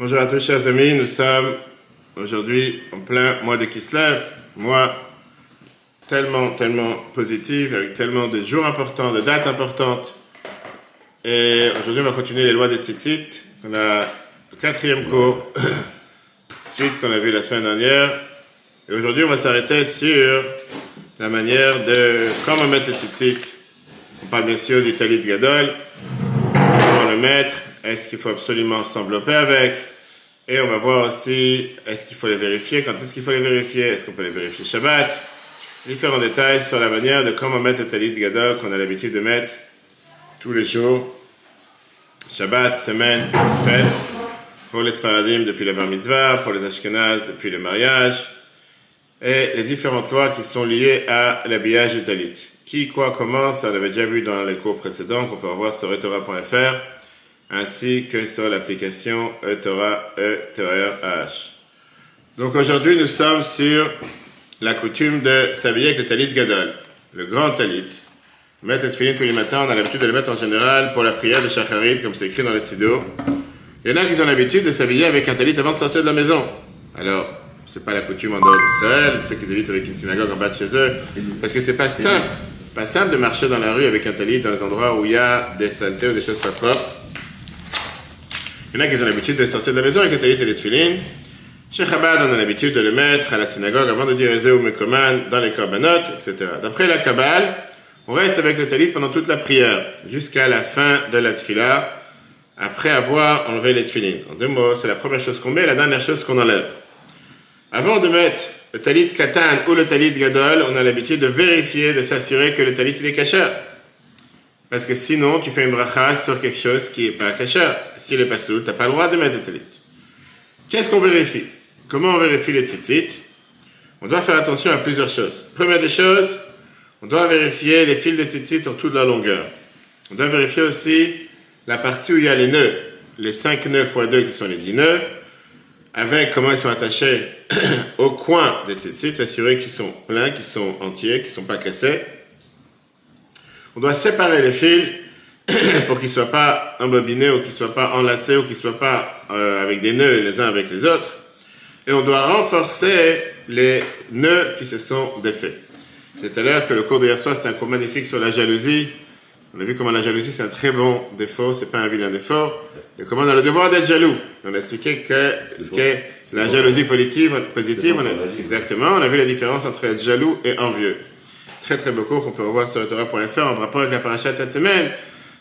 Bonjour à tous, chers amis. Nous sommes aujourd'hui en plein mois de Kislev. Mois tellement, tellement positif, avec tellement de jours importants, de dates importantes. Et aujourd'hui, on va continuer les lois des tzitzit. On a le quatrième cours, suite qu'on a vu la semaine dernière. Et aujourd'hui, on va s'arrêter sur la manière de comment mettre les tzitzit. On parle bien sûr du talit gadol, comment le mettre, est-ce qu'il faut absolument s'envelopper avec? Et on va voir aussi, est-ce qu'il faut les vérifier Quand est-ce qu'il faut les vérifier Est-ce qu'on peut les vérifier Shabbat? Différents détails sur la manière de comment mettre le talit gadol qu'on a l'habitude de mettre tous les jours. Shabbat, semaine, fête. Pour les Sfaradim depuis le bar mitzvah, pour les Ashkenaz depuis le mariage. Et les différentes lois qui sont liées à l'habillage du talit. Qui, quoi, comment, ça on l'avait déjà vu dans les cours précédents qu'on peut revoir sur etora.fr ainsi que sur l'application eTorah, E-H. Donc aujourd'hui, nous sommes sur la coutume de s'habiller avec le talit gadol, le grand talit. Mettre le filine tous les matins, on a l'habitude de le mettre en général pour la prière de Shacharit, comme c'est écrit dans le sido. Il y en a qui ont l'habitude de s'habiller avec un talit avant de sortir de la maison. Alors, c'est pas la coutume en dehors d'Israël, ceux qui habitent avec une synagogue en bas de chez eux, parce que c'est pas simple. Pas simple de marcher dans la rue avec un talit dans les endroits où il y a des saletés ou des choses pas propres. Il y en a qui ont l'habitude de sortir de la maison avec le talit et les tefilin. Chez Chabad, on a l'habitude de le mettre à la synagogue avant de dire Ezeu Mekoman dans les korbanot, etc. D'après la Kabbale, on reste avec le talit pendant toute la prière, jusqu'à la fin de la tefila, après avoir enlevé les tefilin. En deux mots, c'est la première chose qu'on met, la dernière chose qu'on enlève. Avant de mettre le talit katan ou le talit gadol, on a l'habitude de vérifier, de s'assurer que le talit est kasher. Parce que sinon, tu fais une bracha sur quelque chose qui n'est pas kasher. S'il est pas sous, tu n'as pas le droit de mettre le talit. Qu'est-ce qu'on vérifie? Comment on vérifie les tzitzit On doit faire attention à plusieurs choses. Première des choses, on doit vérifier les fils de tzitzit sur toute la longueur. On doit vérifier aussi la partie où il y a les nœuds, les 5 nœuds x 2 qui sont les 10 nœuds, avec comment ils sont attachés au coin des tzitzit, s'assurer qu'ils sont pleins, qu'ils sont entiers, qu'ils ne sont pas cassés. On doit séparer les fils pour qu'ils ne soient pas embobinés ou qu'ils ne soient pas enlacés ou qu'ils ne soient pas euh, avec des nœuds les uns avec les autres. Et on doit renforcer les nœuds qui se sont défaits. C'est à l'heure que le cours d'hier soir, c'était un cours magnifique sur la jalousie. On a vu comment la jalousie, c'est un très bon défaut, c'est pas un vilain défaut. Et comment on a le devoir d'être jaloux. On a expliqué que ce qu'est la jalousie positive, positive on a, exactement, on a vu la différence entre être jaloux et envieux. Très très beau cours qu'on peut revoir sur Torah.fr en rapport avec la paracha de cette semaine.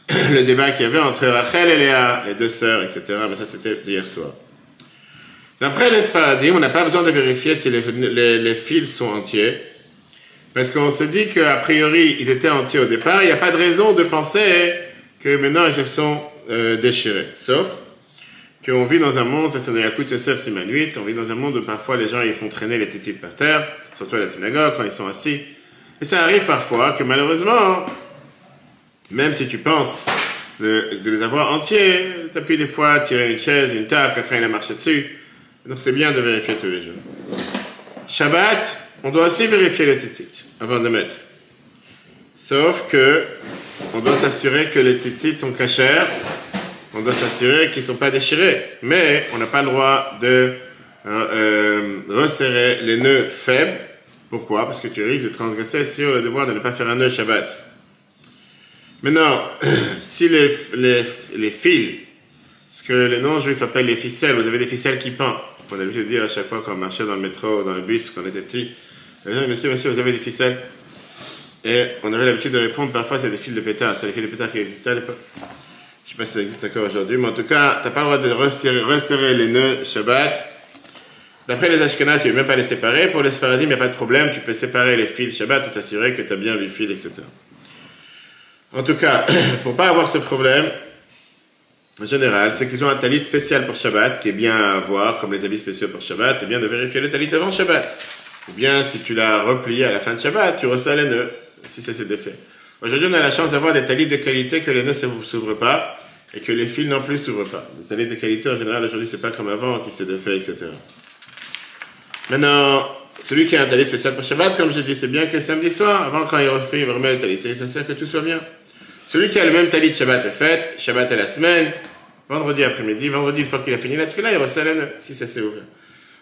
le débat qu'il y avait entre Rachel et Léa, les deux sœurs, etc. Mais ça, c'était hier soir. D'après les Sfaradim, on n'a pas besoin de vérifier si les, fils sont entiers. Parce qu'on se dit qu'a priori, ils étaient entiers au départ. Il n'y a pas de raison de penser que maintenant, ils sont euh, déchirés. Sauf qu'on vit dans un monde, ça c'est dans Yakut Yosef Siman 8, on vit dans un monde où parfois les gens ils font traîner les tétis par terre, surtout à la synagogue quand ils sont assis. Et ça arrive parfois que malheureusement, même si tu penses de, les avoir entiers, tu as pu des fois tirer une chaise, une table, quelqu'un il a marché dessus. Donc c'est bien de vérifier tous les jours. Shabbat, on doit aussi vérifier les tzitzit avant de mettre. Sauf que on doit s'assurer que les tzitzit sont cachers, on doit s'assurer qu'ils ne sont pas déchirés. Mais on n'a pas le droit de euh, euh, resserrer les nœuds faibles. Pourquoi? Parce que tu risques de transgresser sur le devoir de ne pas faire un nœud Shabbat. Maintenant, si les, les, les fils, ce que les non-juifs appellent les ficelles, vous avez des ficelles qui pendent. On a l'habitude de dire à chaque fois qu'on marchait dans le métro, dans le bus, quand on était petit, monsieur, monsieur, vous avez des ficelles? Et on avait l'habitude de répondre, parfois c'est des fils de pétard, c'est les fils de pétard qui existaient à l'époque. Je ne sais pas si ça existe encore aujourd'hui, mais en tout cas, tu n'as pas le droit de resserrer les nœuds Shabbat. D'après les Ashkenaz, tu ne même pas les séparer. Pour les Sfaradim, il n'y a pas de problème, tu peux séparer les fils Shabbat et s'assurer que tu as bien les fils, etc. En tout cas, pour pas avoir ce problème, en général, ceux qui ont un talit spécial pour Shabbat, ce qui est bien à voir, comme les habits spéciaux pour Shabbat, c'est bien de vérifier le talit avant Shabbat. Ou bien, si tu l'as replié à la fin de Shabbat, tu resserres les nœuds, si ça s'est défait. Aujourd'hui, on a la chance d'avoir des talits de qualité que les nœuds ne s'ouvrent pas et que les fils non plus s'ouvrent pas. Les talits de qualité, en général, aujourd'hui, c'est pas comme avant qui se défait, etc. Maintenant, celui qui a un talit spécial pour Shabbat, comme je dis, c'est bien que samedi soir, avant quand il refait, il remet le talit. C'est nécessaire que tout soit bien. Celui qui a le même talit Shabbat est fait, Shabbat est la semaine, vendredi après-midi, vendredi, une fois qu'il a fini la tefila, il les nœuds, si ça s'est ouvert.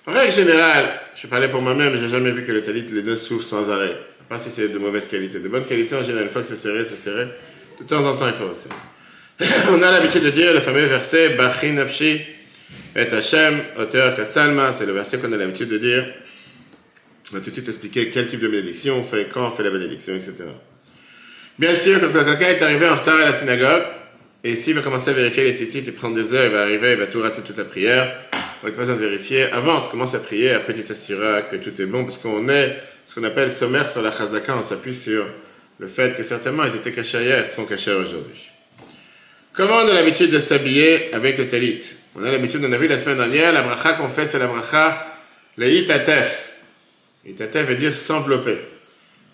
En règle générale, je parlais pour moi-même, j'ai jamais vu que le talit, les nœuds s'ouvrent sans arrêt. Pas si c'est de mauvaise qualité. De bonne qualité, en général, une fois que c'est serré, c'est serré. De temps en temps, il faut resserrer. On a l'habitude de dire le fameux verset, Bachin Nafshi, et Hashem, auteur Kassalma, c'est le verset qu'on a l'habitude de dire. On va tout de suite expliquer quel type de bénédiction on fait, quand on fait la bénédiction, etc. Bien sûr, quand quelqu'un est arrivé en retard à la synagogue, et s'il va commencer à vérifier les tzitzit et prendre des heures, il va arriver, il va tout rater toute la prière. On n'a pas besoin de vérifier. Avance, commence à prier, après tu t'assureras que tout est bon, parce qu'on est ce qu'on appelle sommaire sur la chazaka, on s'appuie sur le fait que certainement ils étaient cachés hier, ils sont cachés aujourd'hui. Comment on a l'habitude de s'habiller avec le talit? On a l'habitude, on a vu la semaine dernière, la bracha qu'on fait, c'est la bracha, le itatef. Itatef veut dire s'envelopper.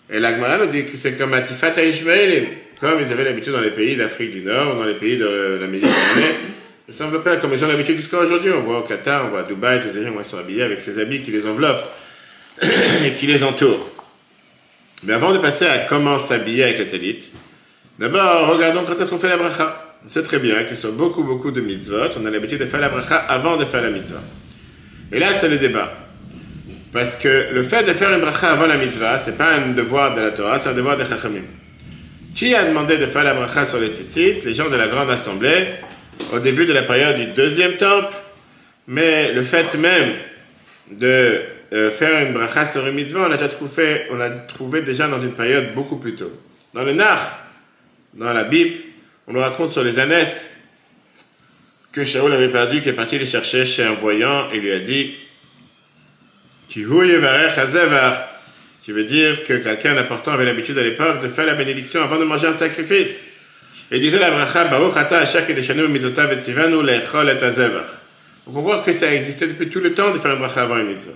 Et l'Agmara nous dit que c'est comme Atifat Ishmaelim, comme ils avaient l'habitude dans les pays d'Afrique du Nord, dans les pays de la Méditerranée, de s'envelopper comme ils ont l'habitude jusqu'à aujourd'hui. On voit au Qatar, on voit à Dubaï, tous les gens sont habillés avec ces habits qui les enveloppent et qui les entourent. Mais avant de passer à comment s'habiller avec le talit, d'abord regardons quand est-ce qu'on fait la bracha. C'est très bien que sur beaucoup, beaucoup de mitzvot, on a l'habitude de faire la bracha avant de faire la mitzvah. Et là, c'est le débat. Parce que le fait de faire une bracha avant la mitzvah, c'est pas un devoir de la Torah, c'est un devoir de Chachamim. Qui a demandé de faire la bracha sur les tzitzit? Les gens de la grande assemblée, au début de la période du deuxième temple. Mais le fait même de euh, faire une bracha sur une mitzvah, on l'a l'a trouvé déjà dans une période beaucoup plus tôt. Dans le Nar, dans la Bible, on nous raconte sur les ânesses que Shaoul avait perdu, qui est parti les chercher chez un voyant et lui a dit qui veut dire que quelqu'un d'important avait l'habitude à l'époque de faire la bénédiction avant de manger un sacrifice. Et disait la bracha, On comprend que ça existait depuis tout le temps de faire un bracha avant une mitzvah.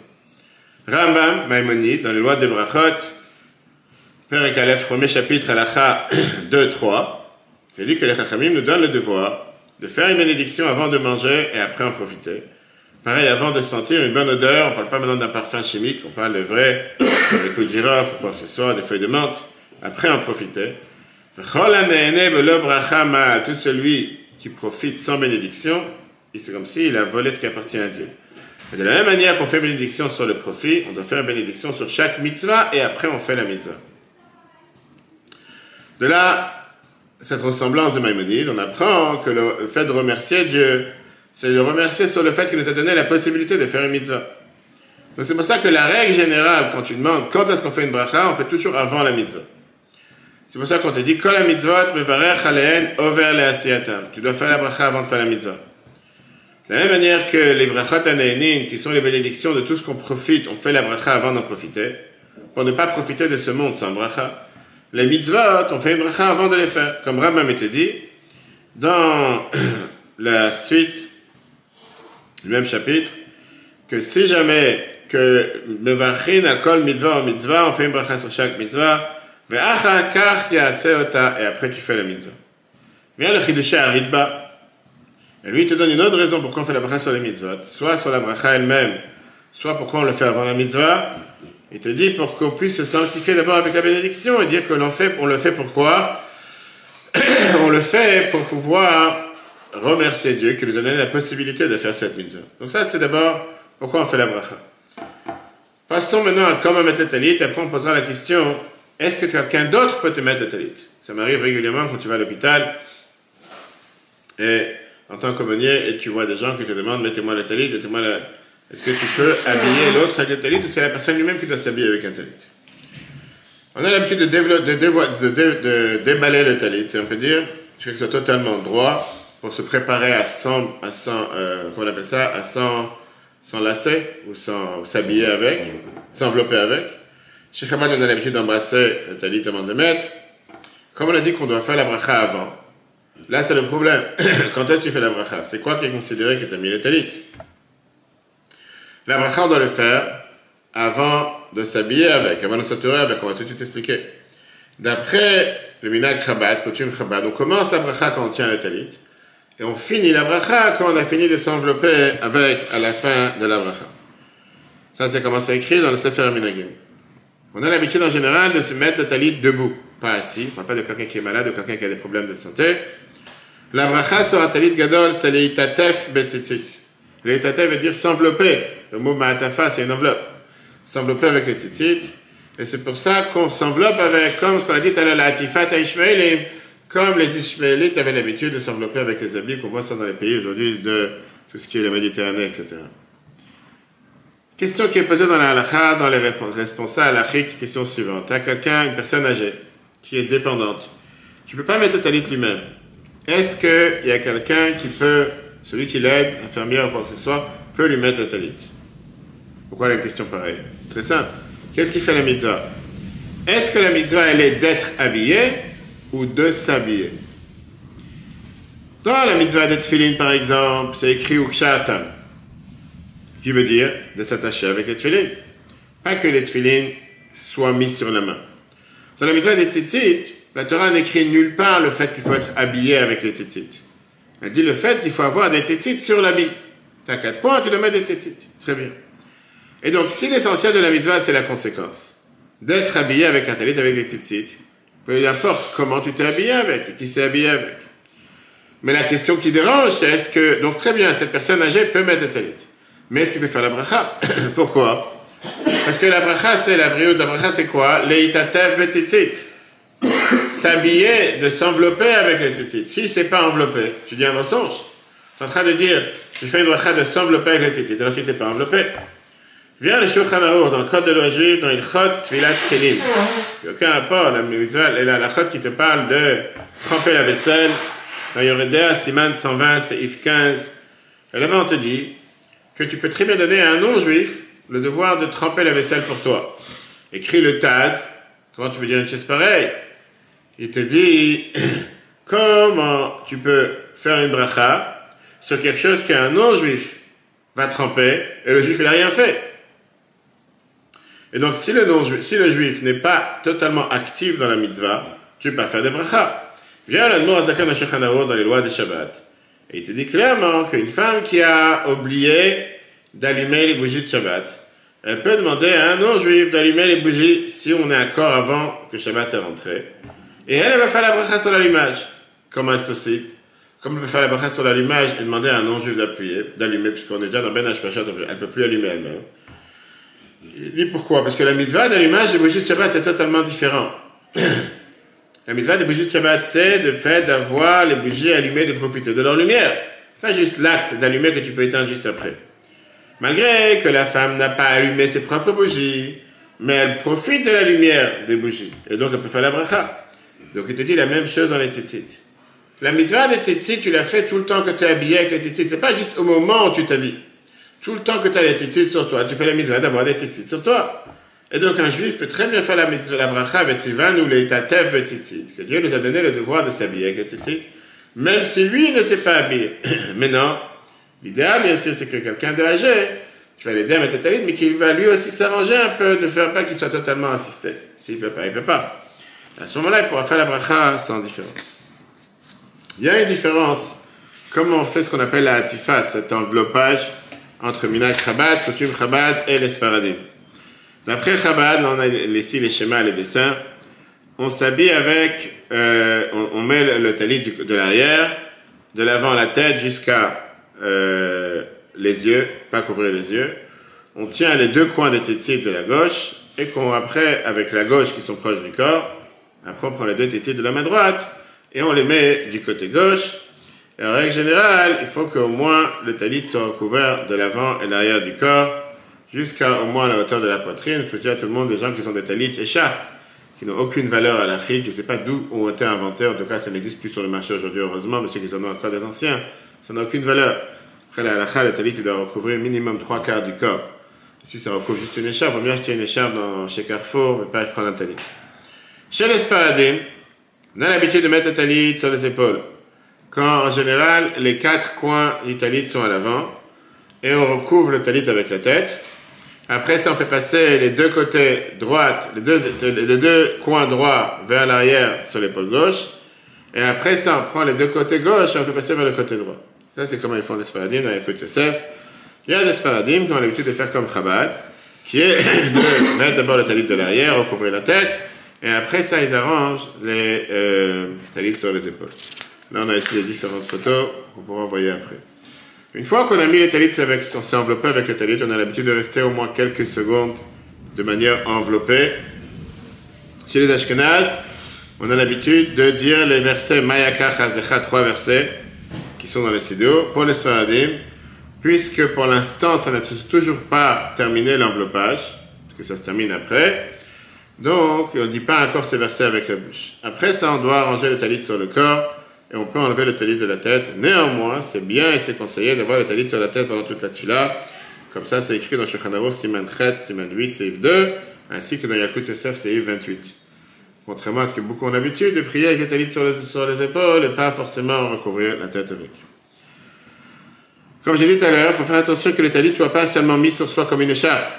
Rambam, Maimoni, dans les lois de brachot, Père et premier chapitre, alacha 2, 3. C'est-à-dire que les Chachamim nous donnent le devoir de faire une bénédiction avant de manger et après en profiter. Pareil, avant de sentir une bonne odeur, on ne parle pas maintenant d'un parfum chimique, on parle de vrai, des avec le girafe ou quoi que ce soit, des feuilles de menthe, après en profiter. Tout celui qui profite sans bénédiction, c'est comme s'il a volé ce qui appartient à Dieu. Et de la même manière qu'on fait bénédiction sur le profit, on doit faire une bénédiction sur chaque mitzvah et après on fait la mitzvah. De là, cette ressemblance de Maïmonide, on apprend que le fait de remercier Dieu, c'est de remercier sur le fait qu'il nous a donné la possibilité de faire une mitzvah. Donc c'est pour ça que la règle générale, quand tu demandes quand est-ce qu'on fait une bracha, on fait toujours avant la mitzvah. C'est pour ça qu'on te dit, la mitzvah, over Tu dois faire la bracha avant de faire la mitzvah. De la même manière que les brachot qui sont les bénédictions de tout ce qu'on profite, on fait la bracha avant d'en profiter, pour ne pas profiter de ce monde sans bracha. Les mitzvot, on fait une bracha avant de les faire. Comme Rambam te dit, dans la suite le même chapitre, que si jamais que mevachin akol mitzvah mitzvah, on fait une bracha sur chaque mitzvah, et après tu fais la mitzvah. Viens le chidusha aridba. Et lui, il te donne une autre raison pourquoi on fait la bracha sur les mitzvot. Soit sur la bracha elle-même, soit pourquoi on le fait avant la mitzvah. Il te dit pour qu'on puisse se sanctifier d'abord avec la bénédiction et dire que l'on fait, on le fait pourquoi? On le fait pour pouvoir remercier Dieu qui nous a donné la possibilité de faire cette mitzvah. Donc ça, c'est d'abord pourquoi on fait la bracha. Passons maintenant à comment mettre le talit, après on posera la question, est-ce que quelqu'un d'autre peut te mettre le talit Ça m'arrive régulièrement quand tu vas à l'hôpital, et en tant qu'aumônier, et tu vois des gens qui te demandent, mettez-moi le talit, mettez-moi le... Est-ce que tu peux habiller l'autre avec le talit, ou c'est la personne lui-même qui doit s'habiller avec un talit On a l'habitude de, déballer le talit, on peut dire, que ce soit totalement droit, pour se préparer à sans, à sans euh, on appelle ça, à sans, sans lacet ou sans s'habiller avec, s'envelopper avec. Chez Chabad, on a l'habitude d'embrasser le talit avant de mettre. Comme on a dit qu'on doit faire la bracha avant, là c'est le problème. Quand est-ce que tu fais la bracha? C'est quoi qui est considéré que tu as mis le talit La bracha, on doit le faire avant de s'habiller avec, avant de s'entourer avec, on va tout de suite expliquer. D'après le minag Chabad, coutume Chabad, on commence la bracha quand on tient le talit. Et on finit la bracha quand on a fini de s'envelopper avec à la fin de la bracha. Ça, c'est comment c'est écrit dans le Sefer Minagim. On a l'habitude en général de se mettre le talit debout, pas assis. On parle pas de quelqu'un qui est malade ou quelqu'un qui a des problèmes de santé. La bracha sur un talit gadol, c'est leitatef betzitzit. Leitatef veut dire s'envelopper. Le mot ma'atafa, c'est une enveloppe. S'envelopper avec les tzitzit. Et c'est pour ça qu'on s'enveloppe avec, comme ce qu'on a dit tout à l'heure, la atifat Ishmaelim, comme les Ishmaélites avaient l'habitude de s'envelopper avec les habits, qu'on voit ça dans les pays aujourd'hui de tout ce qui est la Méditerranée, etc. Question qui est posée dans la halakha, dans les responsables halachiques, question suivante. Tu as quelqu'un, une personne âgée, qui est dépendante. Tu ne peux pas mettre ta talit lui-même. Est-ce qu'il y a quelqu'un qui peut, celui qui l'aide, infirmière ou quoi que ce soit, peut lui mettre la talit Pourquoi la question pareille C'est très simple. Qu'est-ce qui fait la mitzvah? Est-ce que la mitzvah, elle est d'être habillé ou de s'habiller? Dans la mitzvah d'être filine, par exemple, c'est écrit Ukshatam qui veut dire de s'attacher avec les tefillin. Pas que les tefillin soient mis sur la main. Dans la mitzvah des tzitzit, la Torah n'écrit nulle part le fait qu'il faut être habillé avec les tzitzit. Elle dit le fait qu'il faut avoir des tzitzit sur l'habit. T'as quatre points, tu dois mettre des tzitzit. Très bien. Et donc, si l'essentiel de la mitzvah, c'est la conséquence, d'être habillé avec un talit, avec des tzitzit, peu importe comment tu t'es habillé avec et qui s'est habillé avec. Mais la question qui dérange, c'est est-ce que, donc très bien, cette personne âgée peut mettre des talit. Mais est-ce qu'il peut faire la bracha? Pourquoi? Parce que la bracha, c'est la brioche. La bracha, c'est quoi? Leitatev betitzit. S'habiller, de s'envelopper avec le tzitzit. Si c'est pas enveloppé, tu dis un mensonge. Tu es en train de dire, tu fais une bracha de s'envelopper avec le tzitzit, alors tu t'es pas enveloppé. Viens le Shulchan dans le code de l'Ogive, dans il Chot Tvilat Kelim. Il n'y a aucun rapport, la et la, la Chot qui te parle de tremper la vaisselle. Dans Yoredea, Siman 120, c'est If 15. Et là-bas, on te dit, que tu peux très bien donner à un non-juif le devoir de tremper la vaisselle pour toi. Écris le Taz. Comment tu peux dire une chose pareille? Il te dit comment tu peux faire une bracha sur quelque chose qu'un non-juif va tremper et le juif il n'a rien fait? Et donc si le, non -juif, si le juif n'est pas totalement actif dans la mitzvah, tu peux pas faire des brachas. Viens mot dans les lois des Shabbat. Et il te dit clairement qu'une femme qui a oublié d'allumer les bougies de Shabbat, elle peut demander à un non-juif d'allumer les bougies si on est accord avant que Shabbat est rentré. Et elle, elle va faire la bracha sur l'allumage. Comment est-ce possible Comme elle peut faire la bracha sur l'allumage et demander à un non-juif d'appuyer, d'allumer, puisqu'on est déjà dans Ben Hashpachat, elle ne peut plus allumer elle-même. Il dit pourquoi? Parce que la mitzvah d'allumage des bougies de Shabbat, c'est totalement différent. La mitzvah des bougies de Shabbat, c'est le fait d'avoir les bougies allumées, de profiter de leur lumière. Pas juste l'acte d'allumer que tu peux éteindre juste après. Malgré que la femme n'a pas allumé ses propres bougies, mais elle profite de la lumière des bougies. Et donc elle peut faire la bracha. Donc il te dit la même chose dans les tzitzit. La mitzvah des tzitzit, tu la fais tout le temps que tu es habillé avec les tzitzit. C'est pas juste au moment où tu t'habilles. Tout le temps que tu as les tzitzit sur toi, tu fais la mitzvah d'avoir des tzitzit sur toi. Et donc un juif peut très bien faire la, la bracha avec Sivan ou les tatev betitzit, que Dieu nous a donné le devoir de s'habiller avec les tzitzit, même si lui ne s'est pas habillé. mais non, l'idéal bien sûr c'est que quelqu'un de âgé, tu vas l'aider à mettre mais qu'il va lui aussi s'arranger un peu de faire pas qu'il soit totalement assisté. S'il peut pas, il peut pas. À ce moment-là, il pourra faire la bracha sans différence. Il y a une différence. Comment on fait ce qu'on appelle la hatifa, cet enveloppage entre Minag Chabad, coutume Chabad et les Sfaradim. D'après Chabad, on a ici les schémas, les dessins. On s'habille avec, euh, on, met le, talit de l'arrière, de l'avant la tête jusqu'à euh, les yeux, pas couvrir les yeux. On tient les deux coins des tétis de la gauche et qu'on après, avec la gauche qui sont proches du corps, après on prend les deux tétis de la main droite et on les met du côté gauche. Et en règle générale, il faut qu'au moins le talit soit couvert de l'avant et l'arrière du corps jusqu'à au moins la hauteur de la poitrine. Je peux dire à tout le monde des gens qui sont des talits écharpes, qui n'ont aucune valeur à l'Afrique. Je ne sais pas d'où ont été inventés. En tout cas, ça n'existe plus sur le marché aujourd'hui, heureusement, mais ceux qui en ont encore des anciens, ça n'a aucune valeur. Après la halakha, le talit, tu dois recouvrir minimum trois quarts du corps. Si ça recouvre juste une écharpe, vaut mieux acheter une écharpe chez Carrefour, mais pas prendre un talit. Chez les Sfaradim, on a l'habitude de mettre le talit sur les épaules. Quand, en général, les quatre coins du talit sont à l'avant, et on recouvre le talit avec la tête, après ça, on fait passer les deux côtés droite, les deux, coins droits vers l'arrière sur l'épaule gauche. Et après ça, on prend les deux côtés gauche et on fait passer vers le côté droit. Ça, c'est comment ils font les Sfaradim dans l'écoute Yosef. Il y a des Sfaradim qui ont l'habitude de faire comme Chabad, qui est de mettre d'abord le talit de l'arrière, recouvrir la tête, et après ça, ils arrangent les euh, talits sur les épaules. Là, on a ici les différentes photos qu'on pourra envoyer après. Une fois qu'on a mis les talit avec, on s'est enveloppé avec les talit, on a l'habitude de rester au moins quelques secondes de manière enveloppée. Chez les Ashkenaz, on a l'habitude de dire les versets Mayaka Chazecha, trois versets qui sont dans les sidéos. Pour les Sfaradim, puisque pour l'instant, ça n'a toujours pas terminé l'enveloppage, parce que ça se termine après. Donc, on ne dit pas encore ces versets avec la bouche. Après ça, on doit ranger le talit sur le corps et on peut enlever le talit de la tête. Néanmoins, c'est bien et c'est conseillé d'avoir le talit sur la tête pendant toute la tula. Comme ça, c'est écrit dans Shulchan Siman 3, Siman 8, Seif 2, ainsi que dans Yakut Yosef, Seif 28. Contrairement à ce que beaucoup ont l'habitude de prier avec le talit sur les, sur les épaules et pas forcément recouvrir la tête avec. Comme j'ai dit tout à l'heure, il faut faire attention que le talit ne soit pas seulement mis sur soi comme une écharpe,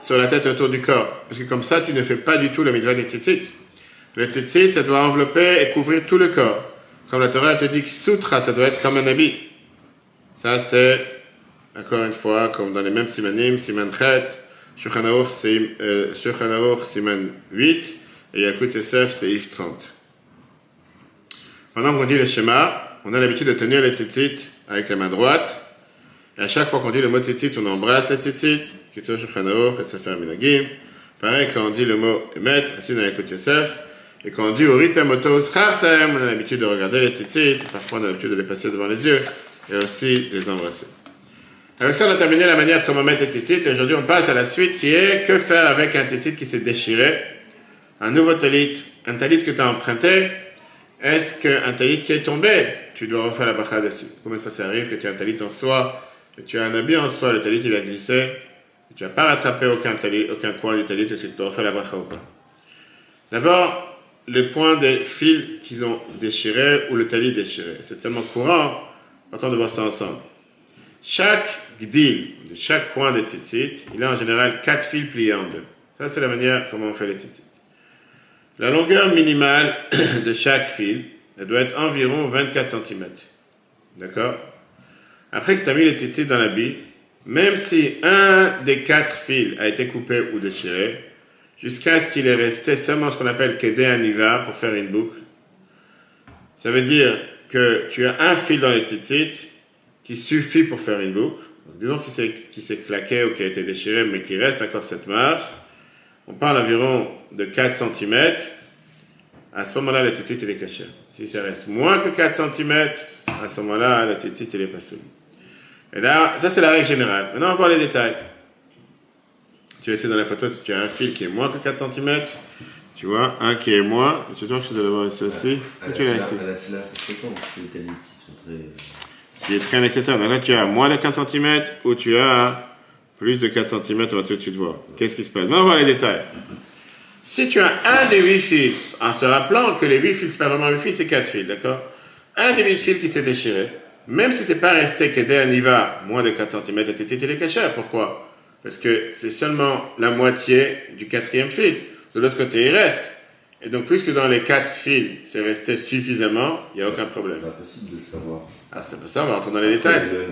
sur la tête autour du corps. Parce que comme ça, tu ne fais pas du tout la mitzvah des tzitzit. Le tzitzit, ça doit envelopper et couvrir tout le corps. Comme la Torah te dit que sutra, ça doit être comme un habit. Ça, c'est, encore une fois, comme dans les mêmes simanim, siman chet, Shulchan Aruch, siman 8, et Yakut c'est Yves 30. Pendant qu'on dit le schéma, on a l'habitude de tenir les tzitzit avec la main droite. Et à chaque fois qu'on dit le mot tzitzit, on embrasse les tzitzit, sont Shulchan et Sefer Minagim? Pareil, quand on dit le mot emet, ainsi dans Yakut Yosef, et quand on dit Urita Moto Schartem, on a l'habitude de regarder les tzitzit, parfois on a l'habitude de les passer devant les yeux, et aussi les embrasser. Avec ça, on a terminé la manière comment mettre les tzitzit, et aujourd'hui on passe à la suite qui est que faire avec un tzitzit qui s'est déchiré, un nouveau talit, un talit que tu as emprunté, est-ce qu'un talit qui est tombé, tu dois refaire la bracha dessus Combien de fois ça arrive que tu as un talit en soi, tu as un habit en soi, le talit il a glissé, et tu n'as pas rattrapé aucun, talit, aucun coin du talit, et tu dois refaire la bracha ou pas D'abord, le point des fils qu'ils ont déchirés ou le talit déchiré. C'est tellement courant, important de voir ça ensemble. Chaque gdil, de chaque coin des tzitzit, il a en général quatre fils pliés en deux. Ça, c'est la manière comment on fait les tzitzit. La longueur minimale de chaque fil, elle doit être environ 24 cm. D'accord? Après que tu as mis les tzitzit dans la bille, même si un des quatre fils a été coupé ou déchiré, jusqu'à ce qu'il est resté seulement ce qu'on appelle Kedé Aniva pour faire une boucle. Ça veut dire que tu as un fil dans les tzitzit qui suffit pour faire une boucle. Disons qu'il s'est claqué ou qui a été déchiré, mais qu'il reste encore cette marge. On parle environ de 4 cm. À ce moment-là, le tzitzit est caché. Si ça reste moins que 4 cm, à ce moment-là, le tzitzit il est pas soumis. Et là, ça c'est la règle générale. Maintenant, on va voir les détails. Tu essaies dans la photo si tu as un fil qui est moins que 4 cm. Tu vois, un qui est moins. Tu vois que je dois l'avoir ici aussi. À tu l'as ici. la c'est fréquent, les talents qui sont très. Qui est traîne, etc. Donc là, tu as moins de 4 cm ou tu as plus de 4 cm, on va tout de suite voir. Qu'est-ce qui se passe? Maintenant, on va voir les détails. Si tu as un des 8 fils, en se rappelant que les 8 fils, c'est pas vraiment 8 fils, c'est 4 fils, d'accord? Un des 8 fils qui s'est déchiré, même si c'est pas resté dès un IVA, moins de 4 cm, etc., il est caché. Pourquoi? Parce que c'est seulement la moitié du quatrième fil. De l'autre côté, il reste. Et donc, puisque dans les 4 fils, c'est resté suffisamment, il n'y a aucun problème. C'est impossible de savoir. Ah, c'est pas ça, on va rentrer dans les détails. Après, le-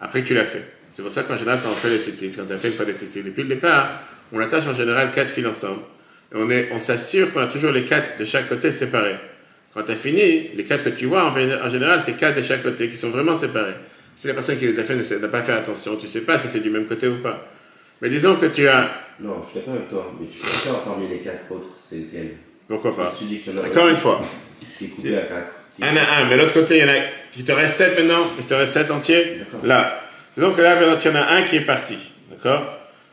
Après que tu l'as fait. C'est pour ça qu'en général, quand on fait les tzitzit, quand on fait une fois les tzitzit, depuis le départ, on attache en général quatre fils ensemble. Et on, est, on s'assure qu'on a toujours les quatre de chaque côté séparés. Quand tu as fini, les quatre que tu vois, en, gé- en général, c'est quatre de chaque côté qui sont vraiment séparés. Si la personne qui les a fait ne n'a pas fait attention, tu sais pas si c'est du même côté ou pas. Mais disons que tu as. Non, je suis d'accord avec toi, mais tu savoir parmi les quatre autres, c'est lequel Pourquoi pas? Tu dis qu'il y en a Encore un une fois. qui est coupé à quatre. Qui- Un à un, mais l'autre côté, il y en a. Il te reste sept maintenant, il te reste sept entiers. Là. Disons que là, maintenant, tu en as un qui est parti. D'accord?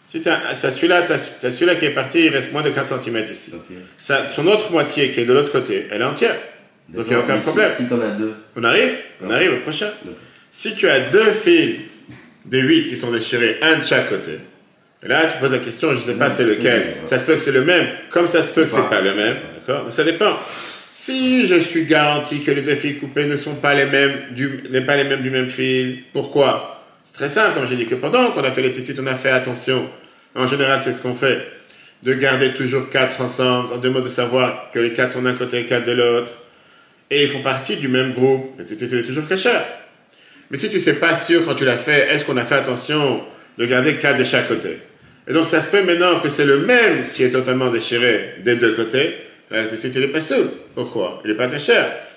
Si tu as celui-là, celui-là qui est parti, il reste moins de 4 cm ici. Ça, son autre moitié qui est de l'autre côté, elle est entière. Donc il n'y a aucun si- problème. Si t'en as deux, On arrive On Non. arrive au prochain. Non. Si tu as deux fils de 8 qui sont déchirés, un de chaque côté, et là tu poses la question, je ne sais pas c'est lequel. ouais. Ça se peut que c'est le même, comme ça se peut que c'est Pas. pas le même. D'accord ça dépend. Si je suis garanti que les deux fils coupés ne sont pas les mêmes du, pas les mêmes du même fil, pourquoi? C'est très simple, comme j'ai dit que pendant qu'on a fait les tzitzit, on a fait attention. En général, c'est ce qu'on fait. De garder toujours quatre ensemble, en deux mots de savoir que les quatre sont d'un côté et quatre de l'autre. Et ils font partie du même groupe. Tzitzit, il est toujours caché. Mais si tu sais pas sûr quand tu l'as fait, est-ce qu'on a fait attention de garder quatre de chaque côté? Et donc ça se peut maintenant que c'est le même qui est totalement déchiré des deux côtés. Il est pas seul. Pourquoi? Il n'est pas caché.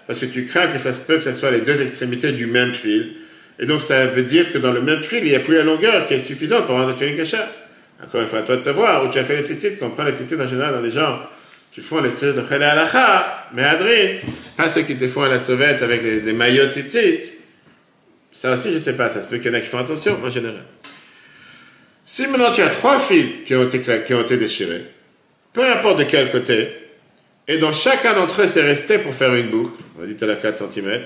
parce que tu crains que ça se peut que ce soit les deux extrémités du même fil. Et donc, ça veut dire que dans le même fil, il n'y a plus la longueur qui est suffisante pour avoir un tuning cacha. Encore une fois, à toi de savoir où tu as fait les tzitzit, qu'on prend les tzitzit en général dans les gens qui font les tzitzit de la halacha, mais adrien, pas ceux qui te font à la sauvette avec les, les maillots tzitzit. Ça aussi, je ne sais pas, ça se peut qu'il y en a qui font attention en général. Si maintenant tu as trois fils qui ont été, qui ont été déchirés, peu importe de quel côté, et dans chacun d'entre eux, c'est resté pour faire une boucle, on a dit à la 4 cm,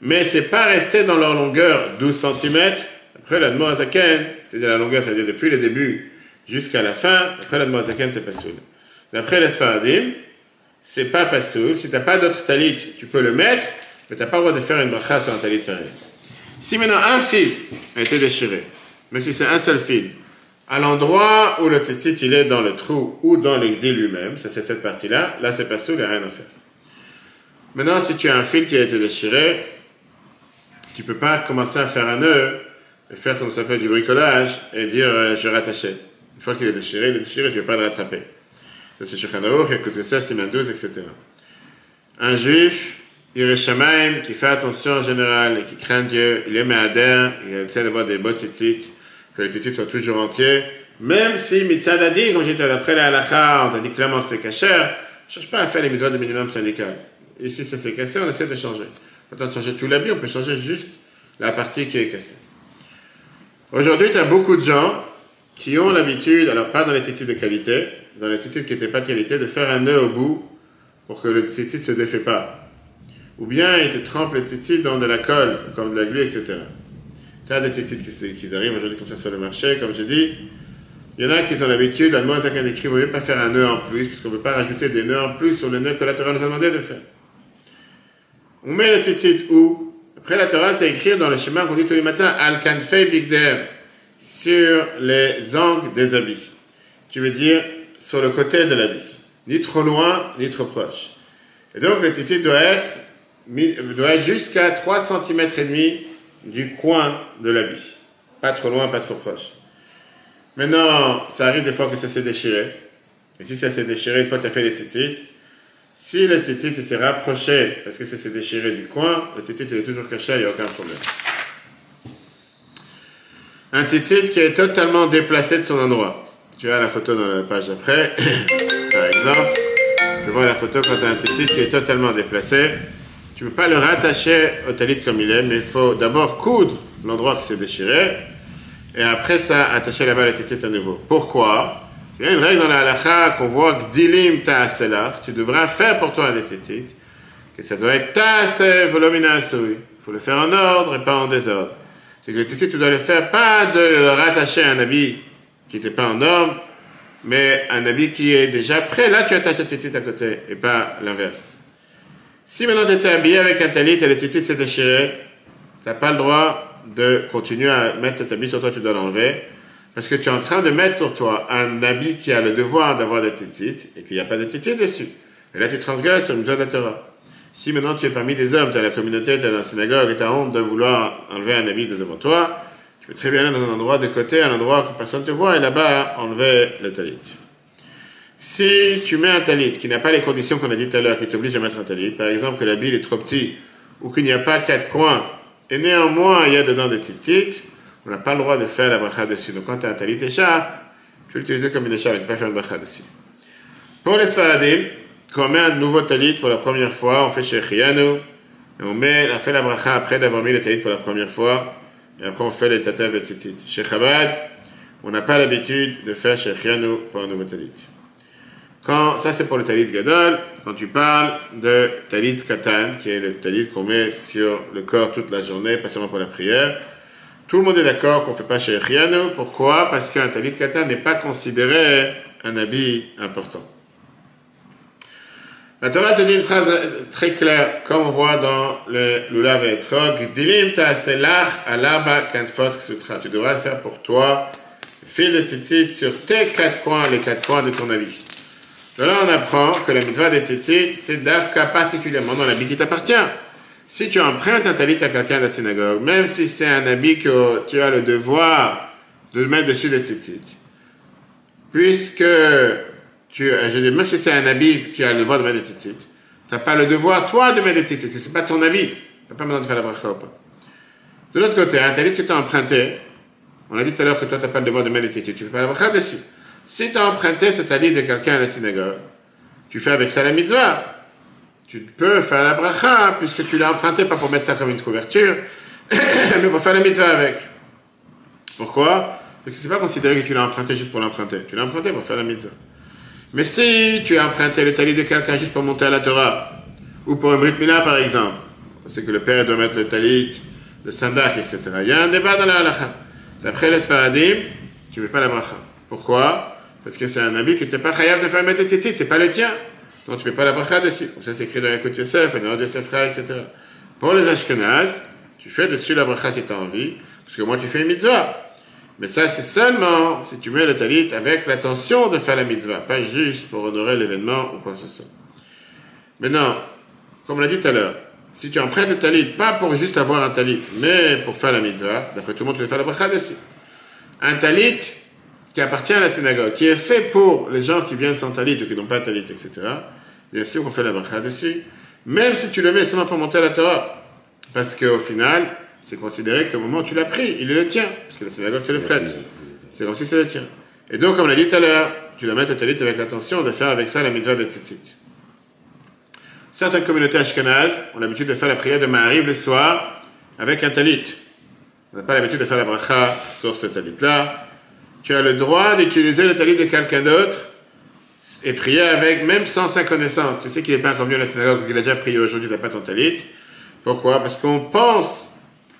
mais c'est pas resté dans leur longueur 12 cm. Après la Zaken, c'est de la longueur, c'est-à-dire depuis le début jusqu'à la fin. Après la Zaken, c'est pas soul. D'après les Sfaradim, c'est pas pas soul. Si t'as pas d'autre talit, tu peux le mettre, mais t'as pas le droit de faire une bracha sur un talit. Si maintenant un fil a été déchiré, même si c'est un seul fil, à l'endroit où le tzitzit il est dans le trou ou dans l'égdé lui-même, ça c'est cette partie-là, là, c'est pas soul, il n'y a rien à faire. Maintenant, si tu as un fil qui a été déchiré, tu peux pas commencer à faire un nœud et faire comme ça s'appelle du bricolage et dire euh, je rattache. Une fois qu'il est déchiré, il est déchiré, tu ne veux pas le rattraper. Ça c'est Shechanaour, qui a écouté ça, Siman 12, etc. Un juif, Ireshamaim, qui fait attention en général et qui craint Dieu, il est Mehader, il essaie d'avoir des beaux tzitzit, que les tzitzit soient toujours entiers, même si Mitzad a dit, comme j'étais après la halakha, on t'a dit clairement que c'est caché, ne cherche pas à faire les mesures de minimum syndical. Ici, ça s'est cassé, on essaie de changer. Pas de changer tout l'habit, on peut changer juste la partie qui est cassée. Aujourd'hui, tu as beaucoup de gens qui ont l'habitude, alors pas dans les tzitzit de qualité, dans les tzitzit qui n'étaient pas de qualité, de faire un nœud au bout pour que le tzitzit ne se défait pas. Ou bien ils te trempent le tzitzit dans de la colle, comme de la glu, etc. Tu as des tzitzit qui, arrivent aujourd'hui comme ça sur le marché, comme je dis. Il y en a qui ont l'habitude, la Moazakan écrit, il ne pas faire un nœud en plus, puisqu'on ne peut pas rajouter des nœuds en plus sur le nœud que la Torah nous a demandé de faire. On met le tzitzit où? Après la Torah, c'est écrit dans le schéma qu'on dit tous les matins, al kanfei bigder, sur les angles des habits, qui veut dire sur le côté de l'habit, ni trop loin, ni trop proche. Et donc le tzitzit doit être, doit être jusqu'à 3 cm et demi du coin de l'habit. Pas trop loin, pas trop proche. Maintenant, ça arrive des fois que ça s'est déchiré. Et si ça s'est déchiré, une fois que tu as fait les tzitzit, si le titit s'est rapproché parce que ça s'est déchiré du coin, le titit est toujours caché, il n'y a aucun problème. Un titit qui est totalement déplacé de son endroit. Tu as la photo dans la page d'après, par exemple. Tu vois la photo quand tu as un titit qui est totalement déplacé. Tu ne peux pas le rattacher au talit comme il est, mais il faut d'abord coudre l'endroit qui s'est déchiré et après ça attacher là-bas le titit à nouveau. Pourquoi? Il y a une règle dans la halakha qu'on voit Gdilim ta'aselach, tu devras faire pour toi des tzitzit, que ça doit être ta'ase volumina Il faut le faire en ordre et pas en désordre. C'est que le tzitzit, tu dois le faire pas de le rattacher à un habit qui n'était pas en ordre, mais un habit qui est déjà prêt. Là, tu attaches le tzitzit à côté et pas l'inverse. Si maintenant tu étais habillé avec un talit et le tzitzit s'est déchiré, tu n'as pas le droit de continuer à mettre cet habit sur toi, tu dois l'enlever. Parce que tu es en train de mettre sur toi un habit qui a le devoir d'avoir des tzitzit et qu'il n'y a pas de tzitzit dessus. Et là, tu transgresses sur une de la Torah. Si maintenant tu es parmi des hommes, tu à la communauté, tu dans la synagogue et tu as honte de vouloir enlever un habit de devant toi, tu peux très bien aller dans un endroit de côté, un endroit où personne ne te voit, et là-bas, enlever le talit. Si tu mets un talit qui n'a pas les conditions qu'on a dit tout à l'heure, qui t'oblige à mettre un talit, par exemple que l'habit est trop petit, ou qu'il n'y a pas quatre coins, et néanmoins il y a dedans des tzitzit, on n'a pas le droit de faire la bracha dessus. Donc quand tu as un talit écharpe, tu peux l'utiliser comme une écharpe et ne pas faire une bracha dessus. Pour les Sfaradim, quand on met un nouveau talit pour la première fois, on fait chez Chianu, et on, met, on fait la bracha après d'avoir mis le talit pour la première fois, et après on fait les tatav et tzitzit. Chez Chabad, on n'a pas l'habitude de faire chez Chianu pour un nouveau talit. Quand, ça c'est pour le talit gadol, quand tu parles de talit katan, qui est le talit qu'on met sur le corps toute la journée, pas seulement pour la prière, tout le monde est d'accord qu'on ne fait pas chez Riano. Pourquoi? Parce qu'un talit katan n'est pas considéré un habit important. La Torah te dit une phrase très claire, comme on voit dans le Lulav et Etrog, Dilim ta'aselach alaba kanfot sutra. Tu devras faire pour toi fil de tzitzit sur tes quatre coins, les quatre coins de ton habit. De là, on apprend que la mitzvah des tzitzit, c'est d'afka particulièrement dans l'habit qui t'appartient. Si tu empruntes un talit à quelqu'un de la synagogue, même si c'est un habit que tu as le devoir de mettre dessus des tzitzit, puisque tu, je dis, même si c'est un habit qui a le devoir de mettre des tzitzit, Tu n'as pas le devoir, toi, de mettre des tzitzit. Ce n'est pas ton avis. Tu n'as pas besoin de faire la bracha ou pas. De l'autre côté, un talit que tu as emprunté, on a dit tout à l'heure que toi, tu n'as pas le devoir de mettre des tzitzit. Tu ne fais pas la bracha dessus. Si tu as emprunté ce talit de quelqu'un à la synagogue, tu fais avec ça la mitzvah. Tu peux faire la bracha, puisque tu l'as emprunté, pas pour mettre ça comme une couverture, mais pour faire la mitzvah avec. Pourquoi? Parce que c'est pas considéré que tu l'as emprunté juste pour l'emprunter. Tu l'as emprunté pour faire la mitzvah. Mais si tu as emprunté le talit de quelqu'un juste pour monter à la Torah, ou pour un Brit Mila par exemple, c'est que le père doit mettre le talit, le sandak, etc. Il y a un débat dans la halakha. D'après les Sfaradim, tu ne fais pas la bracha. Pourquoi? Parce que c'est un habit que tu n'es pas chayav de faire mettre tes c'est pas le tien. Donc tu ne fais pas la bracha dessus. Comme ça c'est écrit dans la Côte Yosef, dans la Sefra, etc. Pour les Ashkenaz, tu fais dessus la bracha si tu as envie, parce que moi tu fais une mitzvah. Mais ça, c'est seulement si tu mets le talit avec l'intention de faire la mitzvah, pas juste pour honorer l'événement ou quoi que ce soit. Maintenant, comme on l'a dit tout à l'heure, si tu empruntes le talit, pas pour juste avoir un talit, mais pour faire la mitzvah, d'après tout le monde, tu vas faire la bracha dessus. Un talit qui appartient à la synagogue, qui est fait pour les gens qui viennent sans talit ou qui n'ont pas de talit, etc., bien sûr qu'on fait la bracha dessus, même si tu le mets seulement pour monter à la Torah. Parce qu'au final, c'est considéré qu'au moment où tu l'as pris, il est le tien, parce que la synagogue te le prête. C'est comme si c'est le tien. Et donc, comme on l'a dit tout à l'heure, tu dois mettre le talit avec l'intention de faire avec ça la mitzvah de tzitzit. Certaines communautés ashkenazes ont l'habitude de faire la prière de Ma'ariv le soir avec un talit. On n'a pas l'habitude de faire la bracha sur ce talit-là. Tu as le droit d'utiliser le talit de quelqu'un d'autre et prier avec, même sans sa connaissance. Tu sais qu'il n'est pas encore venu à la synagogue, qu'il a déjà prié aujourd'hui, tu n'as pas ton talit. Pourquoi? Parce qu'on pense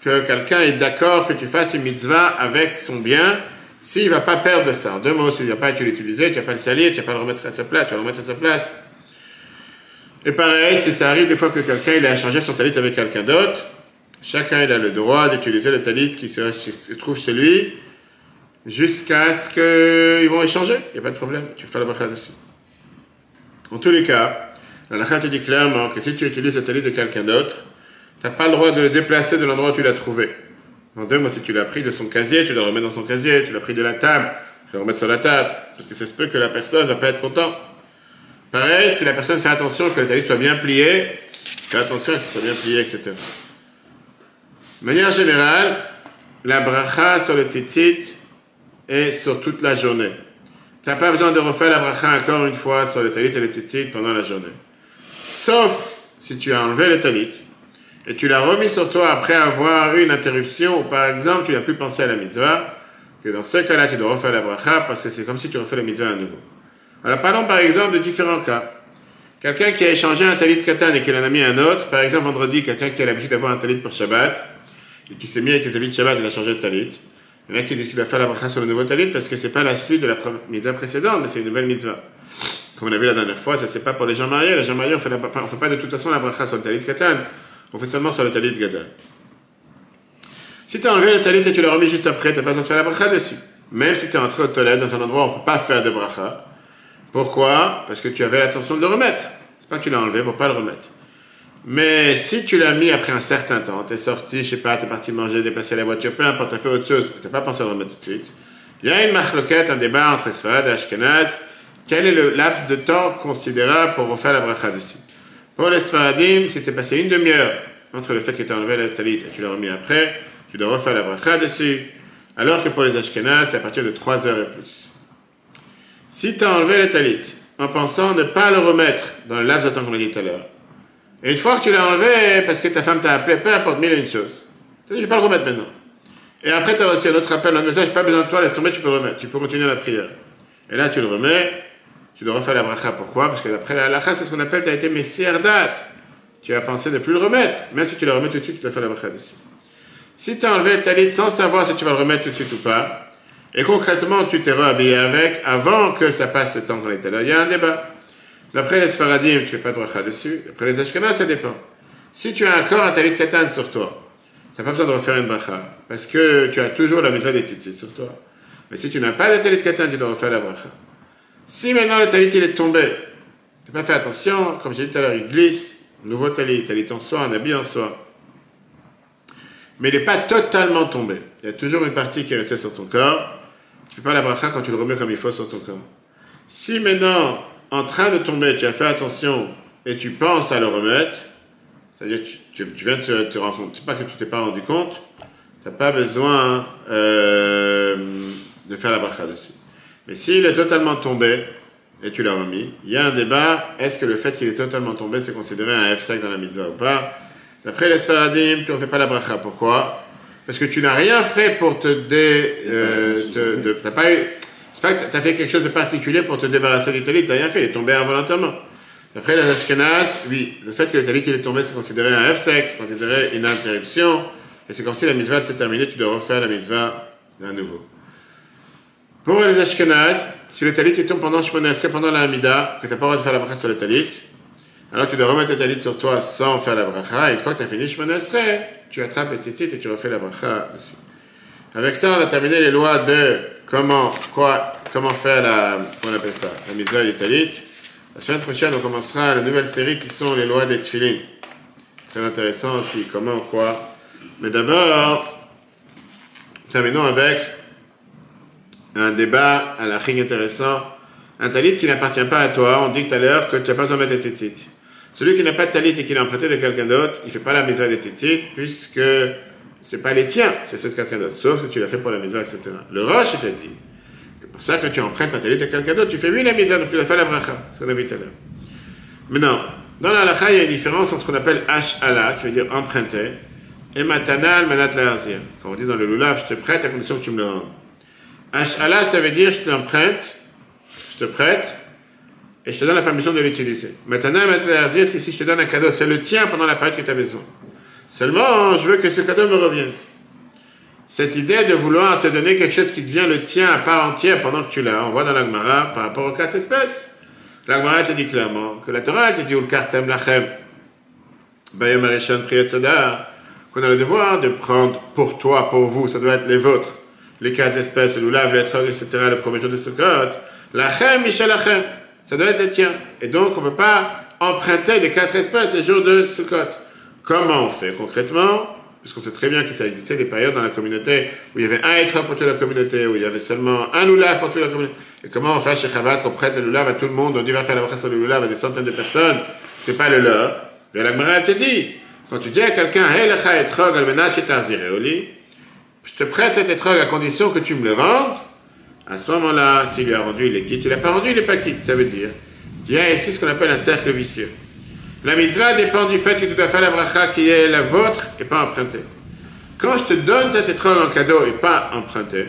que quelqu'un est d'accord que tu fasses une mitzvah avec son bien, s'il ne va pas perdre ça. En deux mots, s'il ne va pas l'utiliser, tu ne vas pas le salir, tu ne vas pas le remettre à sa place, tu vas le remettre à sa place. Et pareil, si ça arrive des fois que quelqu'un il a échangé son talit avec quelqu'un d'autre, chacun il a le droit d'utiliser le talit qui se, trouve chez lui jusqu'à ce qu'ils vont échanger. Il n'y a pas de problème, tu fais la bracha dessus. En tous les cas, la te dit clairement que si tu utilises le talit de quelqu'un d'autre, tu n'as pas le droit de le déplacer de l'endroit où tu l'as trouvé. En deux, moi, si tu l'as pris de son casier, tu dois le remettre dans son casier. Tu l'as pris de la table, tu dois le remettre sur la table. Parce que ça se peut que la personne ne va pas être contente. Pareil, si la personne fait attention que le talit soit bien plié, fais attention qu'il soit bien plié, etc. De manière générale, la bracha sur le tzitzit est sur toute la journée. Tu n'as pas besoin de refaire la bracha encore une fois sur le talit et le tzitzit pendant la journée. Sauf si tu as enlevé le talit et tu l'as remis sur toi après avoir eu une interruption, ou par exemple tu n'as plus pensé à la mitzvah, que dans ce cas-là tu dois refaire la bracha parce que c'est comme si tu refais la mitzvah à nouveau. Alors parlons par exemple de différents cas. Quelqu'un qui a échangé un talit katan et qui en a mis un autre, par exemple vendredi, quelqu'un qui a l'habitude d'avoir un talit pour Shabbat, et qui s'est mis avec les habits de Shabbat, il a changé de talit. Il y en a qui disent qu'il doit faire la bracha sur le nouveau talit parce que c'est pas la suite de la mitzvah précédente, mais c'est une nouvelle mitzvah. Comme on a vu la dernière fois, ça c'est pas pour les gens mariés. Les gens mariés, on fait, fait pas de toute façon la bracha sur le talit katan. On fait seulement sur le talit gadol. Si tu as enlevé le talit et tu l'as remis juste après, tu n'as pas besoin de faire la bracha dessus. Même si tu es entré aux toilettes dans un endroit où on ne peut pas faire de bracha. Pourquoi? Parce que tu avais l'intention de le remettre. C'est pas que tu l'as enlevé pour pas le remettre. Mais si tu l'as mis après un certain temps, tu es sorti, je sais pas, tu es parti manger, déplacer la voiture, peu importe, tu as fait autre chose, tu n'as pas pensé à le remettre tout de suite, il y a une marloquette, un débat entre Sfad et Ashkenaz. Quel est le laps de temps considérable pour refaire la bracha dessus? Pour les Sfaradim, si c'est passé une demi-heure entre le fait que tu as enlevé la talit et tu l'as remis après, tu dois refaire la bracha dessus. Alors que pour les Ashkenaz, c'est à partir de 3 heures et plus. Si tu as enlevé la talit en pensant ne pas le remettre dans le laps de temps qu'on a dit tout à l'heure, et une fois que tu l'as enlevé parce que ta femme t'a appelé, peu importe, mille et une choses, tu dis, je vais pas le remettre maintenant. Et après, tu as reçu un autre appel, un message, pas besoin de toi, laisse tomber, tu peux le remettre, tu peux continuer la prière. Et là, tu le remets, tu dois refaire la bracha. Pourquoi? Parce que d'après la halakha, c'est ce qu'on appelle, tu as été messier date. Tu as pensé ne plus le remettre. Même si tu le remets tout de suite, tu dois faire la bracha dessus. Si tu as enlevé ta talit sans savoir si tu vas le remettre tout de suite ou pas, et concrètement, tu t'es réhabillé avec avant que ça passe le temps qu'on était là, il y a un débat. D'après les Sfaradim, tu fais pas de bracha dessus. D'après les Ashkenaz, ça dépend. Si tu as encore un talit katan sur toi, tu n'as pas besoin de refaire une bracha, parce que tu as toujours la méthode des tzitzit sur toi. Mais si tu n'as pas de talit katan, tu dois refaire la bracha. Si maintenant le talit il est tombé, tu pas fait attention, comme j'ai dit tout à l'heure, il glisse, nouveau talit, talit en soi, un habit en soi. Mais il n'est pas totalement tombé. Il y a toujours une partie qui est restée sur ton corps. Tu ne fais pas la bracha quand tu le remets comme il faut sur ton corps. Si maintenant, en train de tomber, tu as fait attention et tu penses à le remettre, c'est-à-dire tu, tu, viens te, te rendre compte, pas que tu t'es pas rendu compte, tu n'as pas besoin euh, de faire la bracha dessus. Mais s'il est totalement tombé, et tu l'as remis, il y a un débat, est-ce que le fait qu'il est totalement tombé, c'est considéré un F5 dans la mitzvah ou pas? D'après les Sfaradim, tu ne fais pas la bracha. Pourquoi? Parce que tu n'as rien fait pour te dé... Euh, t'as pas eu... C'est pas que tu as fait quelque chose de particulier pour te débarrasser du talit, tu n'as rien fait, il est tombé involontairement. D'après les Ashkenaz, oui, le fait que le talit il est tombé, c'est considéré un F sec, c'est considéré une interruption, et c'est comme si la mitzvah s'est terminée, tu dois refaire la mitzvah à nouveau. Pour les Ashkenaz, si le talit tombe pendant Shmonesre, pendant la Hamida, que tu n'as pas le droit de faire la bracha sur le talit, alors tu dois remettre le talit sur toi sans faire la bracha, et une fois que tu as fini Shmonesre, tu attrapes les tzitzit et tu refais la bracha aussi. Avec ça, on a terminé les lois de comment, quoi, comment faire la, on appelle ça, la mitzvah du talit. La semaine prochaine, on commencera la nouvelle série qui sont les lois des tfilin. Très intéressant aussi, comment, quoi. Mais d'abord, terminons avec un débat à la ring intéressant. Un talit qui n'appartient pas à toi, on dit tout à l'heure que tu n'as pas besoin de mettre des. Celui qui n'a pas de talit et qui l'a emprunté de quelqu'un d'autre, il ne fait pas la maison des tzitzit, puisque c'est pas les tiens, c'est ceux de quelqu'un d'autre, sauf si tu l'as fait pour la maison, etc. Le roche, il t'a dit, c'est pour ça que tu empruntes un talit à quelqu'un d'autre, tu fais oui la maison, donc tu l'as fait la bracha, ce qu'on a vu tout à l'heure. Maintenant, dans la il y a une différence entre ce qu'on appelle H-ala, qui veut dire emprunter, et matanal manat la'azir. Quand on dit dans le lulav, je te prête à condition que tu me le. H-ala, ça veut dire je t'emprunte, je te prête, et je te donne la permission de l'utiliser. La'azir, c'est si je te donne un cadeau, c'est le tien pendant la période que tu as besoin. Seulement, je veux que ce cadeau me revienne. Cette idée de vouloir te donner quelque chose qui devient le tien à part entière pendant que tu l'as, on voit dans l'Agmara par rapport aux quatre espèces. L'Agmara te dit clairement que la Torah te dit ou le kartem lachem, bayom arishon priyat qu'on a le devoir de prendre pour toi, pour vous, ça doit être les vôtres, les quatre espèces, le lave, les etc., le premier jour de Sukkot, lachem, lachem, ça doit être les tiens. Et donc, on ne peut pas emprunter les quatre espèces les jours de Sukkot. Comment on fait concrètement? Puisqu'on sait très bien que ça existait des périodes dans la communauté où il y avait un étrange pour toute la communauté, où il y avait seulement un loulav pour toute la communauté. Et comment on fait chez Chabad qu'on prête le loulav à tout le monde, on dit va faire la bracha sur le loulav à des centaines de personnes C'est pas le leur. Mais la te dit, quand tu dis à quelqu'un, hey lecha etrog al je te prête cet étrog à condition que tu me le rendes, à ce moment-là, s'il lui a rendu, il est quitte. S'il n'a pas rendu, il n'est pas quitte. Ça veut dire qu'il y a ici ce qu'on appelle un cercle vicieux. La mitzvah dépend du fait que tu dois faire la bracha qui est la vôtre et pas empruntée. Quand je te donne cet étrange en cadeau et pas emprunté,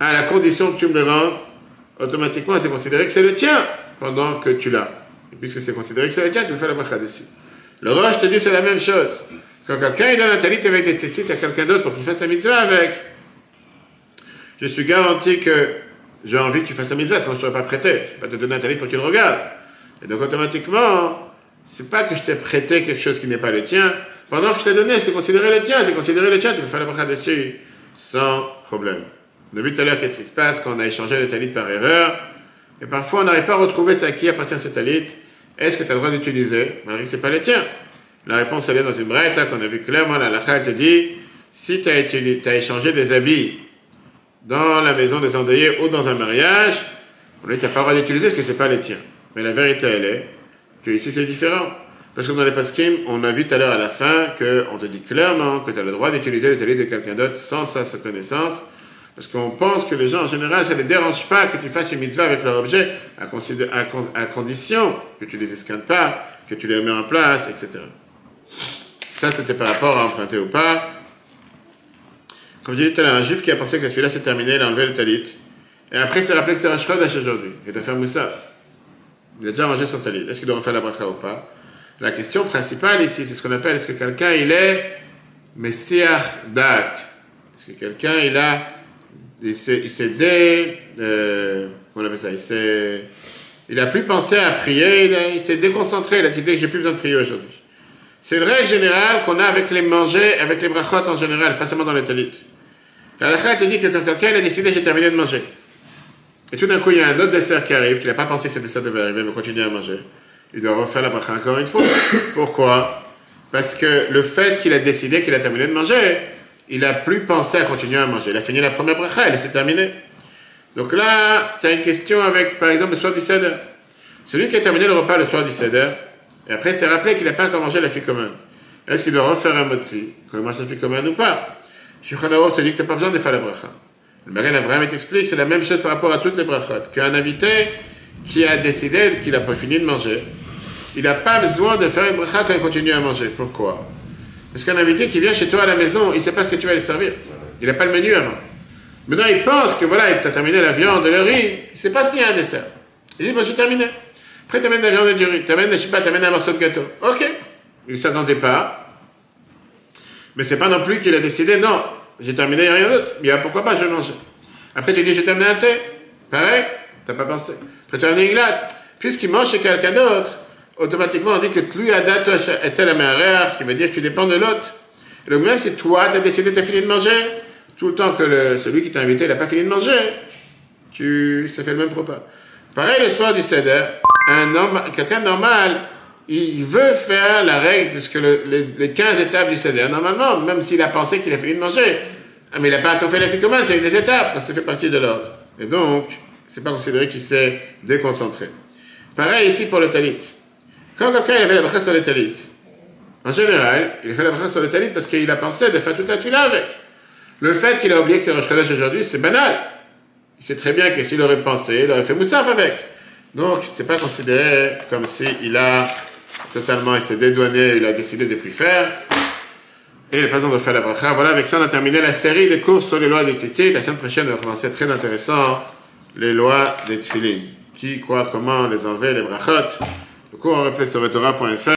à la condition que tu me le rendes, automatiquement c'est considéré que c'est le tien pendant que tu l'as. Et puisque c'est considéré que c'est le tien, tu me fais la bracha dessus. Le roche te dit c'est la même chose. Quand quelqu'un il donne un talit avec des tzitzit à quelqu'un d'autre pour qu'il fasse sa mitzvah avec, je suis garanti que j'ai envie que tu fasses sa mitzvah, sinon je ne t'aurais pas prêté. Je ne vais pas te donner un talit pour que tu le regardes. Et donc automatiquement, c'est pas que je t'ai prêté quelque chose qui n'est pas le tien. Pendant que je t'ai donné, c'est considéré le tien, c'est considéré le tien, tu peux faire la bracha dessus sans problème. On a tout à l'heure qu'est-ce qui se passe quand on a échangé le talit par erreur. Et parfois, on n'arrive pas à retrouver ça à qui appartient ce talit. Est-ce que tu as le droit d'utiliser malgré que ce n'est pas le tien? La réponse, elle est dans une brette qu'on a vu clairement. La lacha, elle te dit si tu as, échangé des habits dans la maison des endeuillés ou dans un mariage, on tu n'as pas le droit d'utiliser parce que ce n'est pas le tien. Mais la vérité, elle est que ici c'est différent. Parce que dans les paskim, on a vu tout à l'heure à la fin qu'on te dit clairement que tu as le droit d'utiliser le talit de quelqu'un d'autre sans sa connaissance. Parce qu'on pense que les gens en général, ça ne les dérange pas que tu fasses une mitzvah avec leur objet, à, condition que tu les esquintes pas, que tu les mets en place, etc. Ça, c'était par rapport à emprunter ou pas. Comme disais tout à l'heure, un juif qui a pensé que celui-là c'est terminé, il a enlevé le talit. Et après, il s'est rappelé que c'est Rosh Chodesh aujourd'hui, et de faire Moussaf. Il a déjà mangé son talit. Est-ce qu'il doit refaire la bracha ou pas? La question principale ici, c'est ce qu'on appelle est-ce que quelqu'un il est Messiah Dat? Est-ce que quelqu'un il a. Il s'est dé. Euh, on appelle ça? Il s'est. Il a plus pensé à prier, il, s'est déconcentré, il a dit que j'ai plus besoin de prier aujourd'hui. C'est une règle générale qu'on a avec les manger, avec les brachot en général, pas seulement dans les talit. La te dit que quelqu'un a décidé j'ai terminé de manger, et tout d'un coup, il y a un autre dessert qui arrive, qu'il n'a pas pensé que ce dessert devait arriver, il veut continuer à manger. Il doit refaire la bracha encore une fois. Pourquoi? Parce que le fait qu'il a décidé qu'il a terminé de manger, il n'a plus pensé à continuer à manger. Il a fini la première bracha, elle s'est terminée. Donc là, tu as une question avec, par exemple, le soir du Seder. Celui qui a terminé le repas le soir du Seder, Et après, c'est rappelé qu'il n'a pas encore mangé la ficomane. Est-ce qu'il doit refaire un motzi quand il mange la ficomane ou pas? Shulchan te dit que tu n'as pas besoin de faire la bracha. Le Magen Avraham t'explique, c'est la même chose par rapport à toutes les brachot. Qu'un invité qui a décidé qu'il n'a pas fini de manger, il n'a pas besoin de faire une bracha quand il continue à manger. Pourquoi? Parce qu'un invité qui vient chez toi à la maison, il ne sait pas ce que tu vas lui servir. Il n'a pas le menu avant. Maintenant, il pense que voilà, il t'a terminé la viande, le riz, il ne sait pas s'il y a un dessert. Il dit, bon, j'ai terminé. Après, tu amènes la viande et du riz, tu amènes, je sais pas, tu amènes un morceau de gâteau. Ok. Il s'attendait pas. Mais c'est pas non plus qu'il a décidé, non, j'ai terminé, il n'y a rien d'autre. Bien, pourquoi pas, je vais manger. Après, tu dis, j'ai terminé un thé. Pareil, tu n'as pas pensé. Après, tu as amené une glace. Puisqu'il mange chez quelqu'un d'autre, automatiquement, on dit que tu as et la qui veut dire que tu dépends de l'autre. Donc, même si toi, tu as décidé, tu as fini de manger, tout le temps que le, celui qui t'a invité n'a pas fini de manger, tu, ça fait le même propos. Pareil, le soir du Seder, un homme, quelqu'un normal, il veut faire la règle de ce que les, 15 étapes du Seder. Normalement, même s'il a pensé qu'il a fini de manger, ah, mais il n'a pas encore fait la commande, c'est des étapes, donc ça fait partie de l'ordre. Et donc, c'est pas considéré qu'il s'est déconcentré. Pareil ici pour le talit. Quand quelqu'un a fait la bracha sur le talit, en général, il a fait la bracha sur le talit parce qu'il a pensé de faire toute la tula avec. Le fait qu'il a oublié que c'est Rosh aujourd'hui, c'est banal. Il sait très bien que s'il aurait pensé, il aurait fait Moussaf avec. Donc, c'est pas considéré comme s'il a totalement, il s'est dédouané, il a décidé de plus faire. Et il n'a pas besoin de faire la bracha. Voilà, avec ça, on a terminé la série des cours sur les lois des tzitzit. La semaine prochaine, on va commencer très intéressant, les lois des tfilin. Qui, quoi, comment les enlever, les brachot. Le cours en replay sur